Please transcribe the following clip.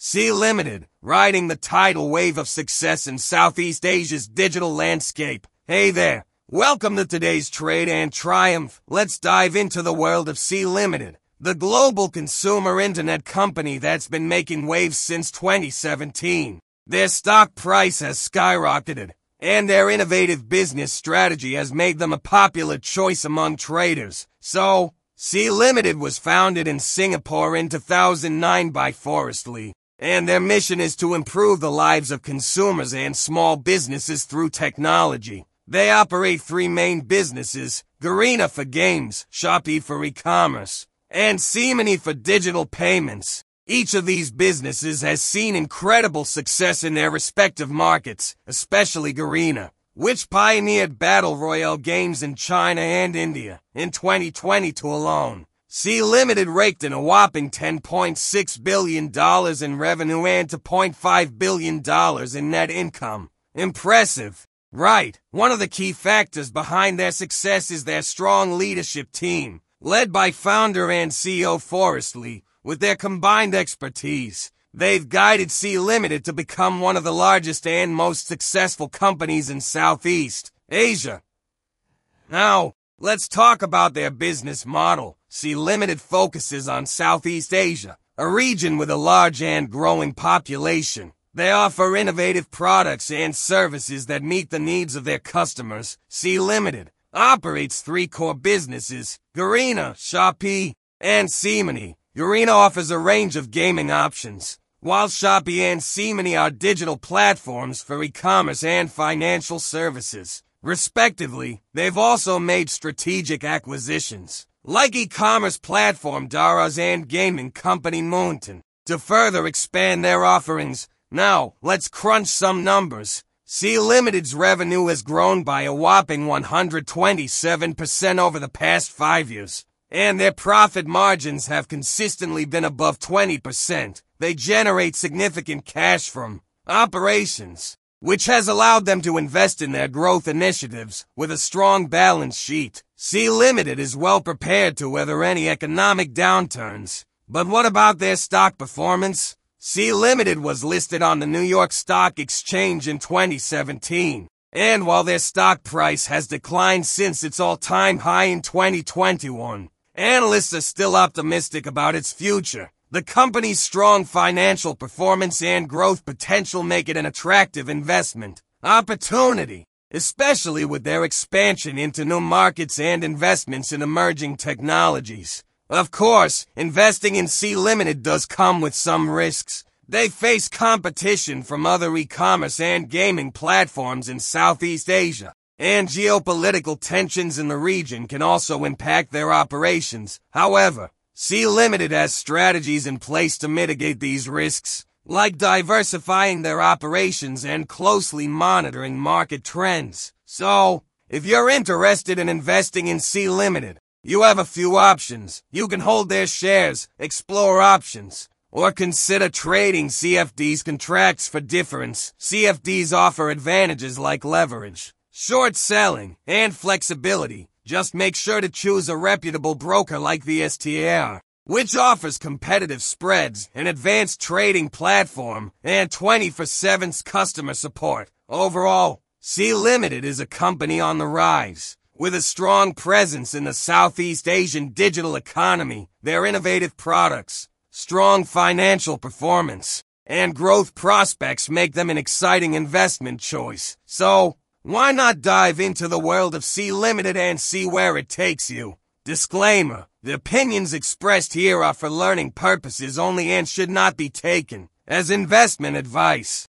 Sea Limited, riding the tidal wave of success in Southeast Asia's digital landscape. Hey there. Welcome to today's Trade and Triumph. Let's dive into the world of Sea Limited, the global consumer internet company that's been making waves since 2017. Their stock price has skyrocketed, and their innovative business strategy has made them a popular choice among traders. So, Sea Limited was founded in Singapore in 2009 by Forrest Li, and their mission is to improve the lives of consumers and small businesses through technology. They operate three main businesses, Garena for games, Shopee for e-commerce, and SeaMoney for digital payments. Each of these businesses has seen incredible success in their respective markets, especially Garena, which pioneered battle royale games in China and India in 2022 alone. Sea Limited raked in a whopping $10.6 billion in revenue and $2.5 billion in net income. Impressive. Right. One of the key factors behind their success is their strong leadership team, led by founder and CEO Forrest Li. With their combined expertise, they've guided Sea Limited to become one of the largest and most successful companies in Southeast Asia. Now, let's talk about their business model. Sea Limited focuses on Southeast Asia, a region with a large and growing population. They offer innovative products and services that meet the needs of their customers. Sea Limited operates three core businesses, Garena, Shopee, and SeaMoney. Garena offers a range of gaming options, while Shopee and SeaMoney are digital platforms for e-commerce and financial services. Respectively, they've also made strategic acquisitions, like e-commerce platform Daraz and gaming company Moonton, to further expand their offerings now, let's crunch some numbers. Sea Limited's revenue has grown by a whopping 127% over the past five years, and their profit margins have consistently been above 20%. They generate significant cash from operations, which has allowed them to invest in their growth initiatives with a strong balance sheet. Sea Limited is well prepared to weather any economic downturns. But what about their stock performance? Sea Limited was listed on the New York Stock Exchange in 2017. And while their stock price has declined since its all-time high in 2021, analysts are still optimistic about its future. The company's strong financial performance and growth potential make it an attractive investment opportunity, especially with their expansion into new markets and investments in emerging technologies. Of course, investing in Sea Limited does come with some risks. They face competition from other e-commerce and gaming platforms in Southeast Asia, and geopolitical tensions in the region can also impact their operations. However, Sea Limited has strategies in place to mitigate these risks, like diversifying their operations and closely monitoring market trends. So, if you're interested in investing in Sea Limited, you have a few options. You can hold their shares, explore options, or consider trading CFD's contracts for difference. CFDs offer advantages like leverage, short selling, and flexibility. Just make sure to choose a reputable broker like VSTAR, which offers competitive spreads, an advanced trading platform, and 24-7 customer support. Overall, Sea Limited is a company on the rise. With a strong presence in the Southeast Asian digital economy, their innovative products, strong financial performance, and growth prospects make them an exciting investment choice. So, why not dive into the world of Sea Limited and see where it takes you? Disclaimer. The opinions expressed here are for learning purposes only and should not be taken as investment advice.